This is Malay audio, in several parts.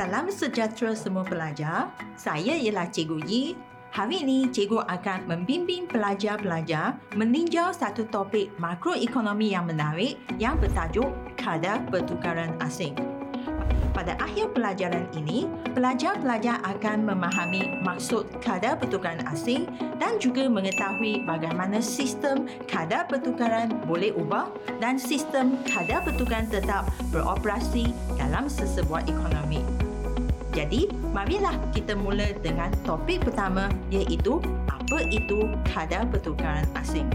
Salam sejahtera semua pelajar. Saya ialah Cikgu Yi. Hari ini, Cikgu akan membimbing pelajar-pelajar meninjau satu topik makroekonomi yang menarik yang bertajuk kadar pertukaran asing. Pada akhir pelajaran ini, pelajar-pelajar akan memahami maksud kadar pertukaran asing dan juga mengetahui bagaimana sistem kadar pertukaran boleh ubah dan sistem kadar pertukaran tetap beroperasi dalam sesebuah ekonomi. Jadi, marilah kita mula dengan topik pertama iaitu apa itu kadar pertukaran asing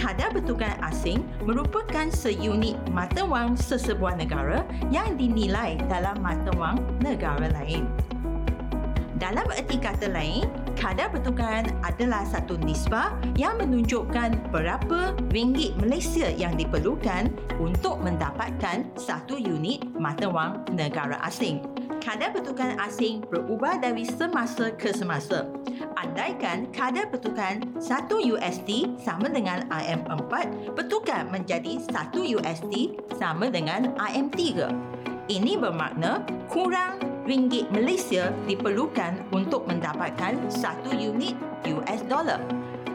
kadar pertukaran asing merupakan seunit mata wang sesebuah negara yang dinilai dalam mata wang negara lain. Dalam erti kata lain, kadar pertukaran adalah satu nisbah yang menunjukkan berapa ringgit Malaysia yang diperlukan untuk mendapatkan satu unit mata wang negara asing. Kadar pertukaran asing berubah dari semasa ke semasa andaikan kadar pertukaran 1 USD sama dengan IM4 bertukar menjadi 1 USD sama dengan IM3. Ini bermakna kurang ringgit Malaysia diperlukan untuk mendapatkan 1 unit US dollar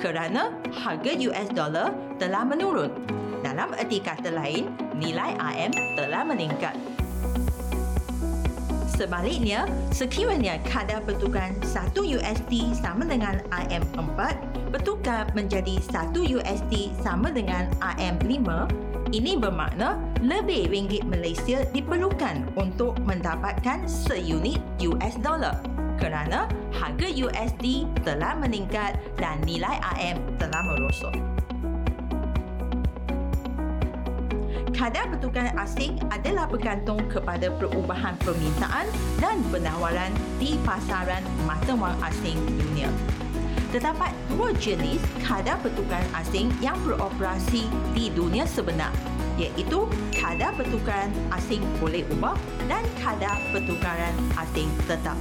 kerana harga US dollar telah menurun. Dalam erti kata lain, nilai IM telah meningkat. Sebaliknya, sekiranya kadar pertukaran 1 USD sama dengan IM4 bertukar menjadi 1 USD sama dengan IM5, ini bermakna lebih ringgit Malaysia diperlukan untuk mendapatkan seunit US dollar kerana harga USD telah meningkat dan nilai IM telah merosot. kadar pertukaran asing adalah bergantung kepada perubahan permintaan dan penawaran di pasaran mata wang asing dunia. Terdapat dua jenis kadar pertukaran asing yang beroperasi di dunia sebenar iaitu kadar pertukaran asing boleh ubah dan kadar pertukaran asing tetap.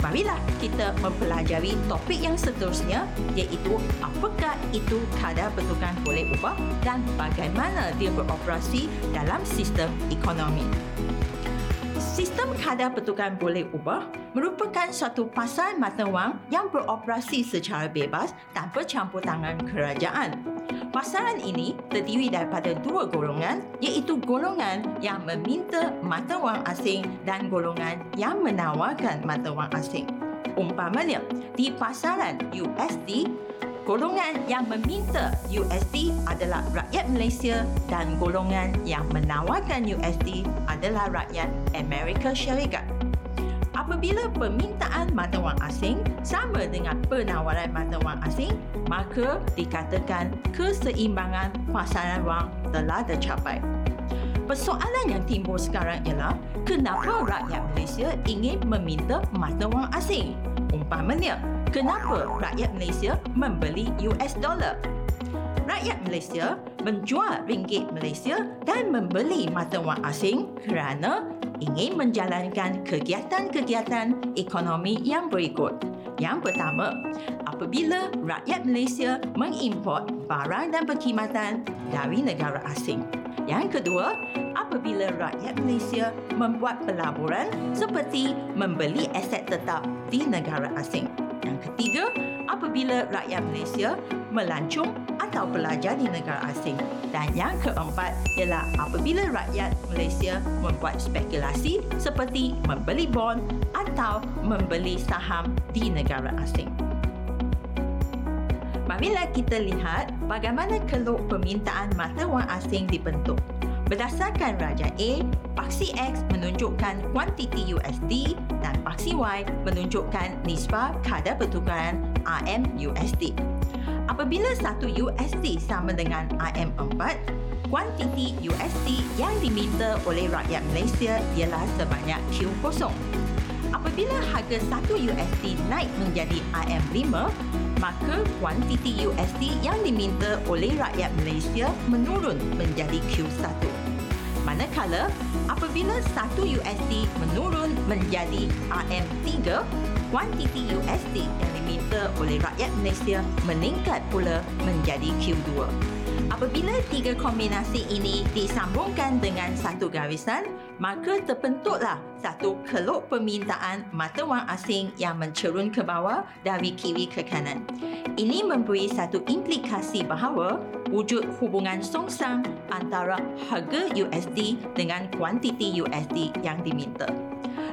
Marilah kita mempelajari topik yang seterusnya iaitu apakah itu kadar pertukaran boleh ubah dan bagaimana dia beroperasi dalam sistem ekonomi. Sistem kadar pertukaran boleh ubah merupakan suatu pasar mata wang yang beroperasi secara bebas tanpa campur tangan kerajaan. Pasaran ini terdiri daripada dua golongan iaitu golongan yang meminta mata wang asing dan golongan yang menawarkan mata wang asing. Umpamanya, di pasaran USD, golongan yang meminta USD adalah rakyat Malaysia dan golongan yang menawarkan USD adalah rakyat Amerika Syarikat apabila permintaan mata wang asing sama dengan penawaran mata wang asing, maka dikatakan keseimbangan pasaran wang telah tercapai. Persoalan yang timbul sekarang ialah kenapa rakyat Malaysia ingin meminta mata wang asing? Umpamanya, kenapa rakyat Malaysia membeli US dollar? Rakyat Malaysia menjual ringgit Malaysia dan membeli mata wang asing kerana ingin menjalankan kegiatan-kegiatan ekonomi yang berikut. Yang pertama, apabila rakyat Malaysia mengimport barang dan perkhidmatan dari negara asing. Yang kedua, apabila rakyat Malaysia membuat pelaburan seperti membeli aset tetap di negara asing. Yang ketiga, apabila rakyat Malaysia melancung atau pelajar di negara asing. Dan yang keempat ialah apabila rakyat Malaysia membuat spekulasi seperti membeli bond atau membeli saham di negara asing. Marilah kita lihat bagaimana keluk permintaan mata wang asing dibentuk. Berdasarkan Raja A, paksi X menunjukkan kuantiti USD dan paksi Y menunjukkan nisbah kadar pertukaran RM USD. Apabila satu USD sama dengan IM4, kuantiti USD yang diminta oleh rakyat Malaysia ialah sebanyak Q0. Apabila harga satu USD naik menjadi IM5, maka kuantiti USD yang diminta oleh rakyat Malaysia menurun menjadi Q1. Manakala apabila satu USD menurun menjadi IM3, kuantiti USD yang diminta oleh rakyat Malaysia meningkat pula menjadi Q2. Apabila tiga kombinasi ini disambungkan dengan satu garisan, maka terbentuklah satu keluk permintaan mata wang asing yang mencerun ke bawah dari kiri ke kanan. Ini memberi satu implikasi bahawa wujud hubungan songsang antara harga USD dengan kuantiti USD yang diminta.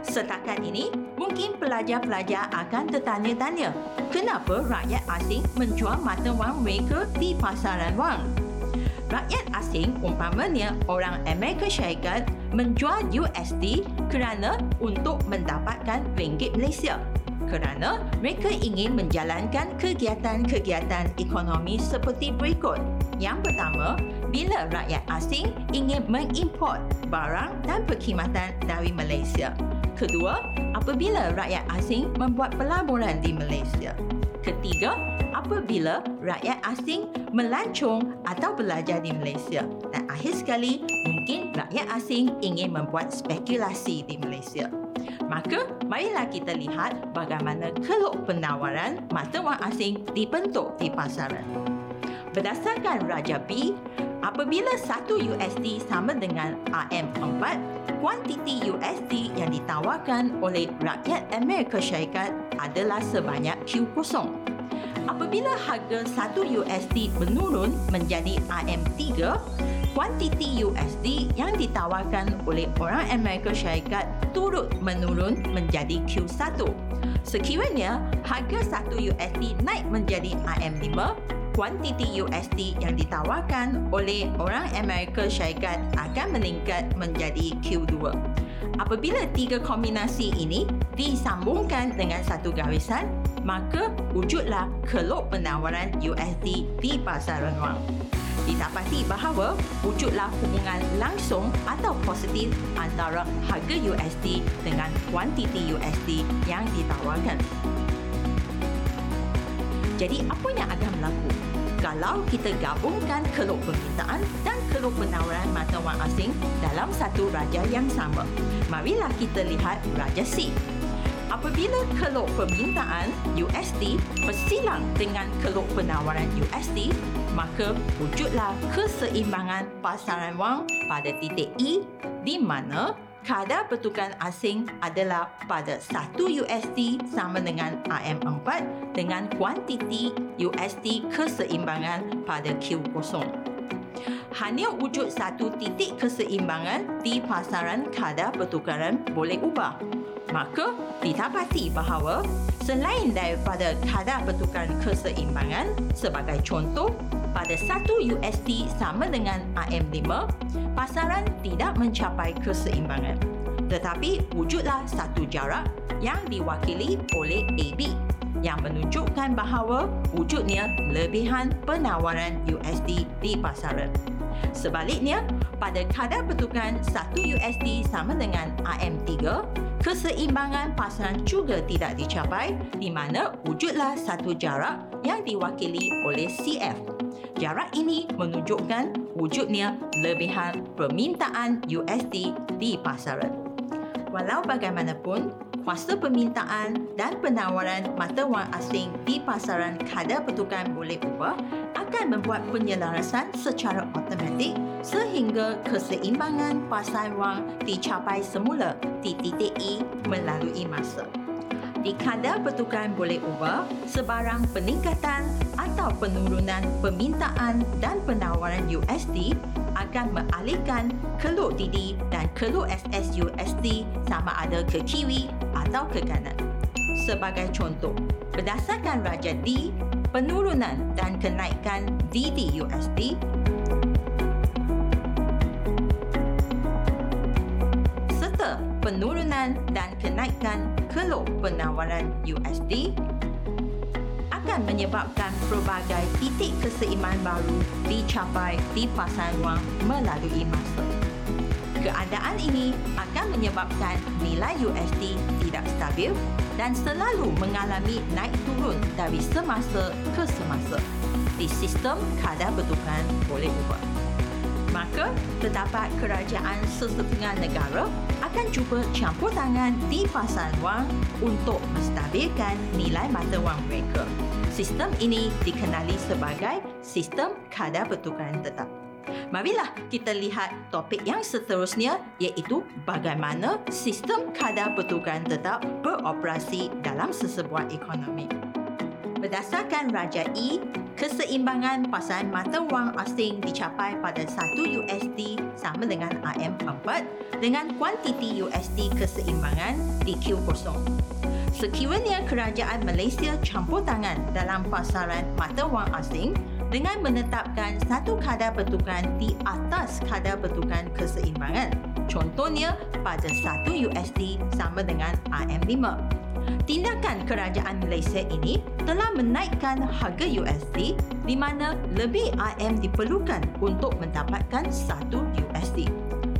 Setakat ini, mungkin pelajar-pelajar akan tertanya-tanya, kenapa rakyat asing menjual mata wang mereka di pasaran wang? Rakyat asing umpamanya orang Amerika Syarikat menjual USD kerana untuk mendapatkan ringgit Malaysia kerana mereka ingin menjalankan kegiatan-kegiatan ekonomi seperti berikut. Yang pertama, bila rakyat asing ingin mengimport barang dan perkhidmatan dari Malaysia. Kedua, apabila rakyat asing membuat pelaburan di Malaysia. Ketiga, apabila rakyat asing melancong atau belajar di Malaysia. Dan akhir sekali, mungkin rakyat asing ingin membuat spekulasi di Malaysia. Maka, marilah kita lihat bagaimana keluk penawaran mata wang asing dibentuk di pasaran. Berdasarkan Raja B, apabila 1 USD sama dengan AM4, kuantiti USD yang ditawarkan oleh rakyat Amerika Syarikat adalah sebanyak Q0 apabila harga 1 USD menurun menjadi AM3, kuantiti USD yang ditawarkan oleh orang Amerika Syarikat turut menurun menjadi Q1. Sekiranya harga 1 USD naik menjadi AM5, kuantiti USD yang ditawarkan oleh orang Amerika Syarikat akan meningkat menjadi Q2. Apabila tiga kombinasi ini disambungkan dengan satu garisan, maka wujudlah keluk penawaran USD di pasaran wang. Didapati bahawa wujudlah hubungan langsung atau positif antara harga USD dengan kuantiti USD yang ditawarkan. Jadi apa yang akan berlaku? Kalau kita gabungkan keluk permintaan dan keluk penawaran mata wang asing dalam satu raja yang sama. Marilah kita lihat raja C apabila keluk permintaan USD bersilang dengan keluk penawaran USD, maka wujudlah keseimbangan pasaran wang pada titik E di mana kadar pertukaran asing adalah pada 1 USD sama dengan AM4 dengan kuantiti USD keseimbangan pada Q0 hanya wujud satu titik keseimbangan di pasaran kadar pertukaran boleh ubah maka didapati bahawa selain daripada kadar pertukaran keseimbangan sebagai contoh pada 1 USD sama dengan AM5 pasaran tidak mencapai keseimbangan tetapi wujudlah satu jarak yang diwakili oleh AB yang menunjukkan bahawa wujudnya lebihan penawaran USD di pasaran. Sebaliknya, pada kadar pertukaran 1 USD sama dengan AM3, keseimbangan pasaran juga tidak dicapai di mana wujudlah satu jarak yang diwakili oleh CF. Jarak ini menunjukkan wujudnya lebihan permintaan USD di pasaran. Walau bagaimanapun, kuasa permintaan dan penawaran mata wang asing di pasaran kadar pertukaran boleh ubah akan membuat penyelarasan secara automatik sehingga keseimbangan pasar wang dicapai semula di titik E melalui masa. Di kadar pertukaran boleh ubah, sebarang peningkatan atau penurunan permintaan dan penawaran USD akan mengalihkan keluk DD dan keluk SS USD sama ada ke kiri atau ke kanan. Sebagai contoh, berdasarkan Raja D, penurunan dan kenaikan DD-USD penurunan dan kenaikan keluk penawaran USD menyebabkan pelbagai titik keseimbangan baru dicapai di pasaran wang melalui masa. Keadaan ini akan menyebabkan nilai USD tidak stabil dan selalu mengalami naik turun dari semasa ke semasa di sistem kadar bertukaran boleh ubah. Maka, terdapat kerajaan sesetengah negara akan cuba campur tangan di pasaran wang untuk menstabilkan nilai mata wang mereka. Sistem ini dikenali sebagai sistem kadar pertukaran tetap. Marilah kita lihat topik yang seterusnya iaitu bagaimana sistem kadar pertukaran tetap beroperasi dalam sesebuah ekonomi. Berdasarkan Raja E, keseimbangan pasaran mata wang asing dicapai pada 1 USD sama dengan AM4 dengan kuantiti USD keseimbangan di Q0. Sekiranya kerajaan Malaysia campur tangan dalam pasaran mata wang asing dengan menetapkan satu kadar pertukaran di atas kadar pertukaran keseimbangan, contohnya pada 1 USD sama dengan AM5, tindakan kerajaan Malaysia ini telah menaikkan harga USD di mana lebih AM diperlukan untuk mendapatkan 1 USD.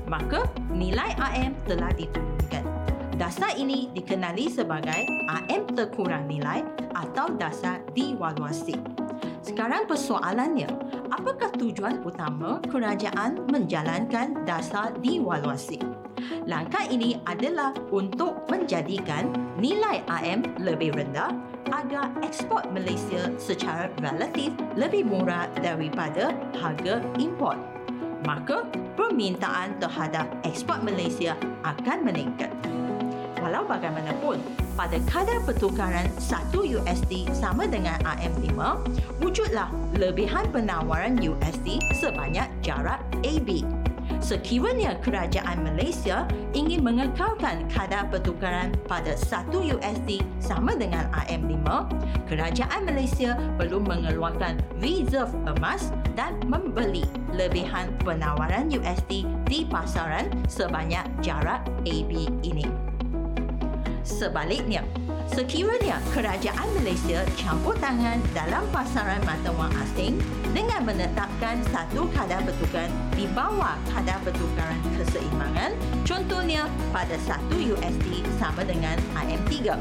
Maka nilai AM telah diturunkan. Dasar ini dikenali sebagai AM terkurang nilai atau dasar devaluasi. Sekarang persoalannya, apakah tujuan utama kerajaan menjalankan dasar devaluasi? Langkah ini adalah untuk menjadikan nilai AM lebih rendah agar ekspor Malaysia secara relatif lebih murah daripada harga import. Maka, permintaan terhadap ekspor Malaysia akan meningkat. Walau bagaimanapun, pada kadar pertukaran 1 USD sama dengan AM5, wujudlah lebihan penawaran USD sebanyak jarak AB sekiranya kerajaan Malaysia ingin mengekalkan kadar pertukaran pada 1 USD sama dengan AM5, kerajaan Malaysia perlu mengeluarkan reserve emas dan membeli lebihan penawaran USD di pasaran sebanyak jarak AB ini. Sebaliknya, sekiranya kerajaan Malaysia campur tangan dalam pasaran mata wang asing dengan menetapkan satu kadar pertukaran di bawah kadar pertukaran keseimbangan, contohnya pada 1 USD sama dengan IM3.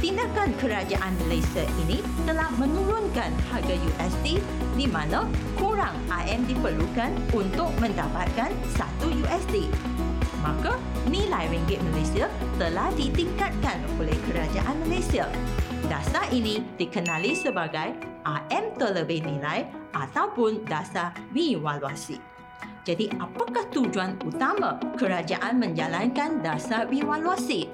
Tindakan kerajaan Malaysia ini telah menurunkan harga USD di mana kurang IM diperlukan untuk mendapatkan 1 USD maka nilai ringgit Malaysia telah ditingkatkan oleh kerajaan Malaysia. Dasar ini dikenali sebagai AM terlebih nilai ataupun dasar revaluasi. Jadi apakah tujuan utama kerajaan menjalankan dasar revaluasi?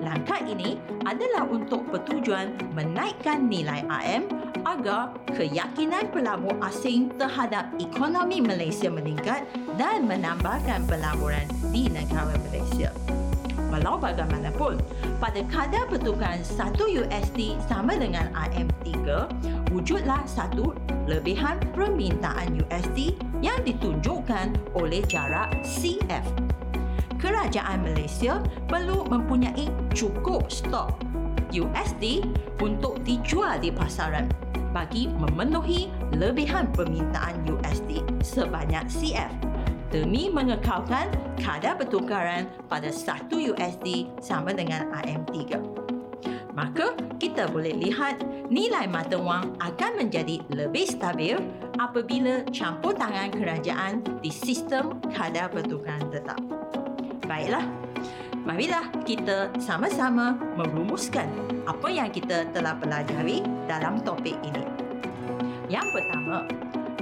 Langkah ini adalah untuk bertujuan menaikkan nilai AM agar keyakinan pelabur asing terhadap ekonomi Malaysia meningkat dan menambahkan pelaburan di negara Malaysia. Walau bagaimanapun, pada kadar pertukaran 1 USD sama dengan AM3, wujudlah satu lebihan permintaan USD yang ditunjukkan oleh jarak CF. Kerajaan Malaysia perlu mempunyai cukup stok USD untuk dijual di pasaran bagi memenuhi lebihan permintaan USD sebanyak CF demi mengekalkan kadar pertukaran pada 1 USD sama dengan AM3. Maka kita boleh lihat nilai mata wang akan menjadi lebih stabil apabila campur tangan kerajaan di sistem kadar pertukaran tetap. Baiklah, marilah kita sama-sama merumuskan apa yang kita telah pelajari dalam topik ini. Yang pertama,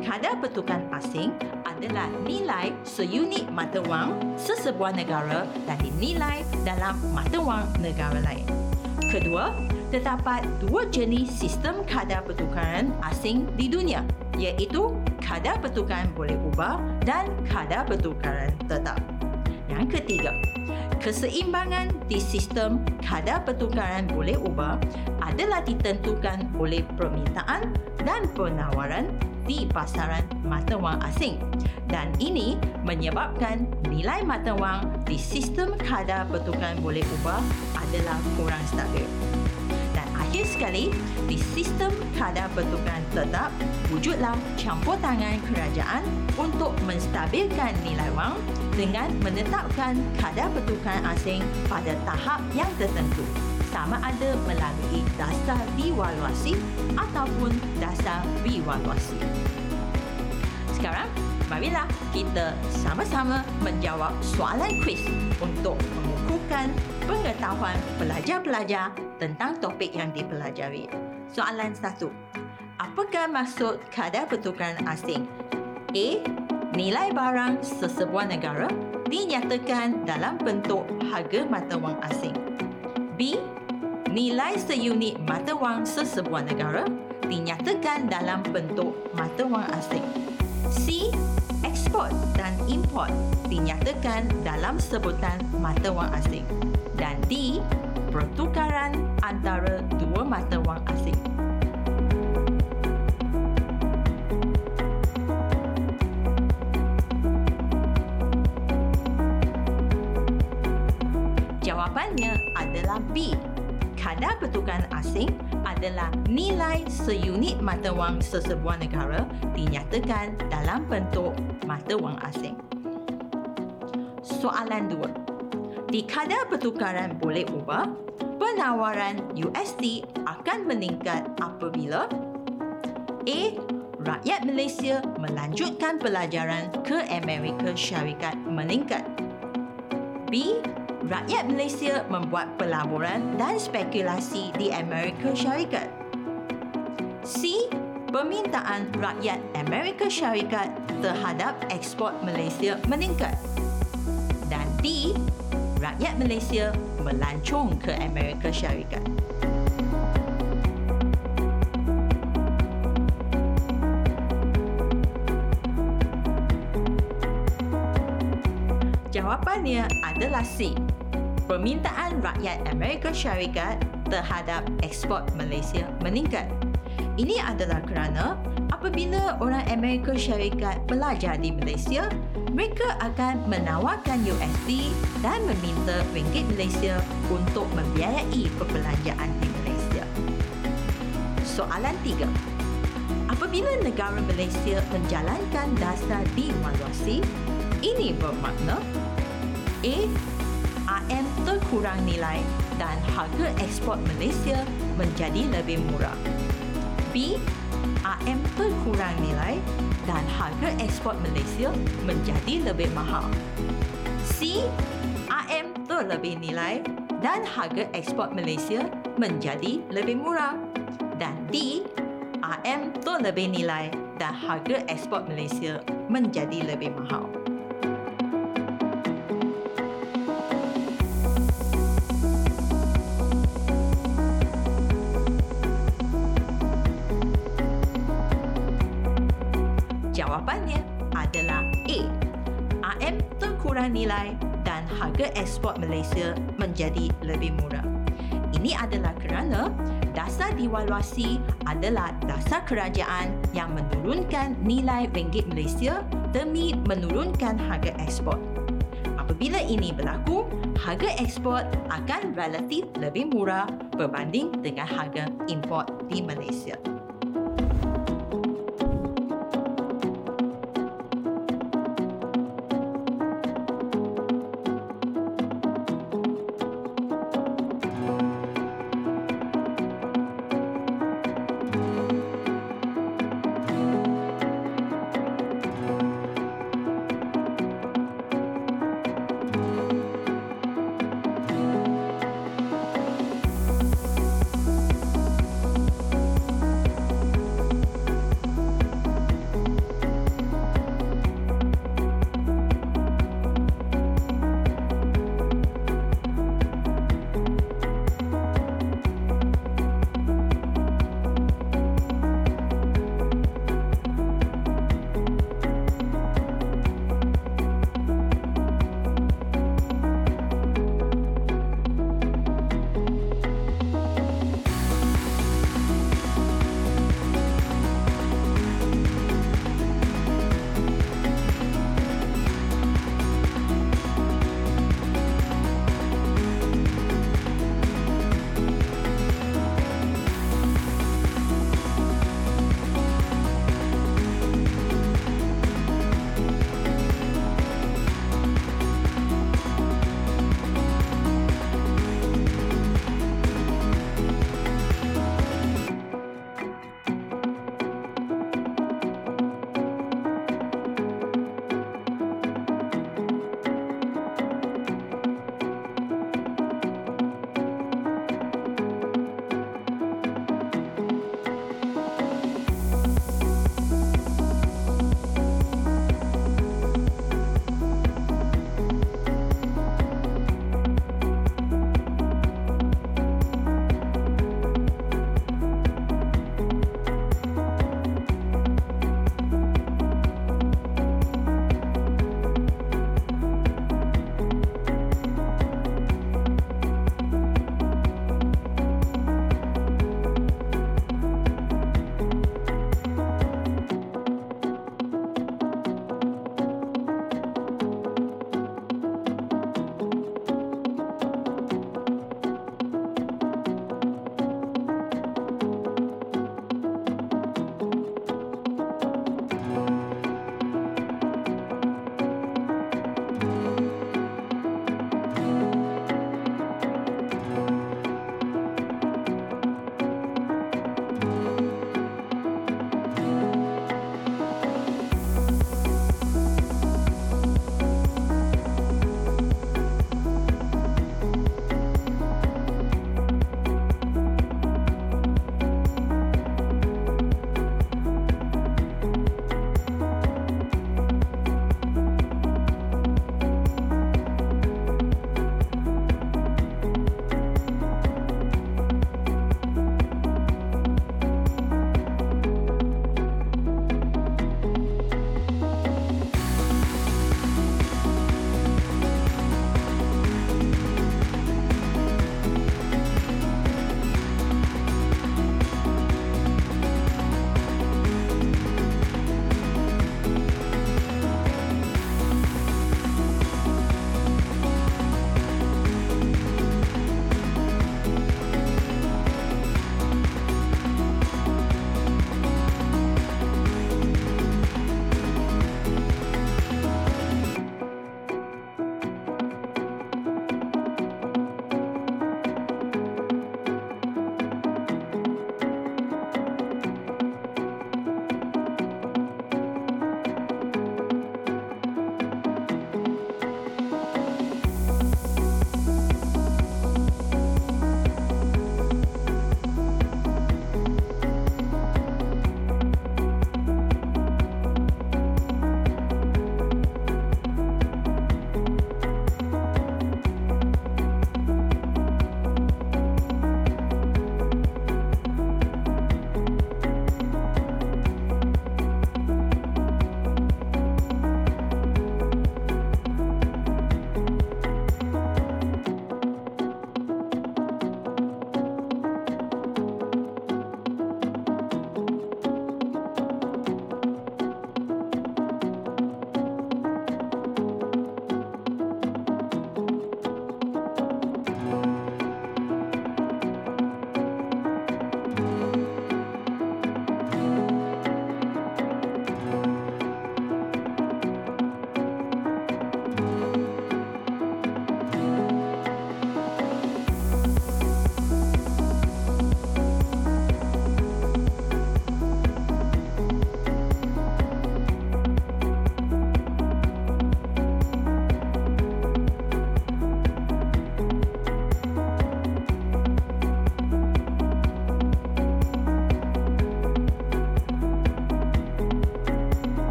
kadar pertukaran asing adalah nilai seunit mata wang sesebuah negara dan dinilai dalam mata wang negara lain. Kedua, terdapat dua jenis sistem kadar pertukaran asing di dunia iaitu kadar pertukaran boleh ubah dan kadar pertukaran tetap. Yang ketiga, keseimbangan di sistem kadar pertukaran boleh ubah adalah ditentukan oleh permintaan dan penawaran di pasaran mata wang asing dan ini menyebabkan nilai mata wang di sistem kadar pertukaran boleh ubah adalah kurang stabil. Sekali, di sistem kadar pertukaran tetap, wujudlah campur tangan kerajaan untuk menstabilkan nilai wang dengan menetapkan kadar pertukaran asing pada tahap yang tertentu sama ada melalui dasar devaluasi ataupun dasar revaluasi. Sekarang, marilah kita sama-sama menjawab soalan kuis untuk mengukuhkan pengetahuan pelajar-pelajar tentang topik yang dipelajari. Soalan satu. Apakah maksud kadar pertukaran asing? A. nilai barang sesebuah negara dinyatakan dalam bentuk harga mata wang asing. B. Nilai seunit mata wang sesebuah negara dinyatakan dalam bentuk mata wang asing. C. Ekspor dan import dinyatakan dalam sebutan mata wang asing. Dan D. Pertukaran antara dua mata wang asing. Jawapannya adalah B. Kadar pertukaran asing adalah nilai seunit mata wang sesebuah negara dinyatakan dalam bentuk mata wang asing. Soalan dua. Di kadar pertukaran boleh ubah, penawaran USD akan meningkat apabila A. Rakyat Malaysia melanjutkan pelajaran ke Amerika Syarikat meningkat. B rakyat Malaysia membuat pelaburan dan spekulasi di Amerika Syarikat. C. Permintaan rakyat Amerika Syarikat terhadap ekspor Malaysia meningkat. Dan D. Rakyat Malaysia melancong ke Amerika Syarikat. Jawapannya adalah C permintaan rakyat Amerika Syarikat terhadap ekspor Malaysia meningkat. Ini adalah kerana apabila orang Amerika Syarikat belajar di Malaysia, mereka akan menawarkan USD dan meminta ringgit Malaysia untuk membiayai perbelanjaan di Malaysia. Soalan tiga. Apabila negara Malaysia menjalankan dasar devaluasi, ini bermakna A AM terkurang nilai dan harga ekspor Malaysia menjadi lebih murah. B. AM terkurang nilai dan harga ekspor Malaysia menjadi lebih mahal. C. AM terlebih nilai dan harga ekspor Malaysia menjadi lebih murah. Dan D. AM terlebih nilai dan harga ekspor Malaysia menjadi lebih mahal. Terkurang nilai dan harga ekspor Malaysia menjadi lebih murah. Ini adalah kerana dasar devaluasi adalah dasar kerajaan yang menurunkan nilai ringgit Malaysia demi menurunkan harga ekspor. Apabila ini berlaku, harga ekspor akan relatif lebih murah berbanding dengan harga import di Malaysia.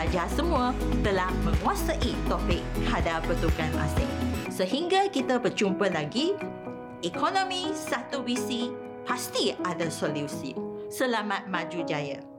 Pelajar semua telah menguasai topik kadar pertukaran asing. Sehingga kita berjumpa lagi, ekonomi satu visi pasti ada solusi. Selamat maju jaya.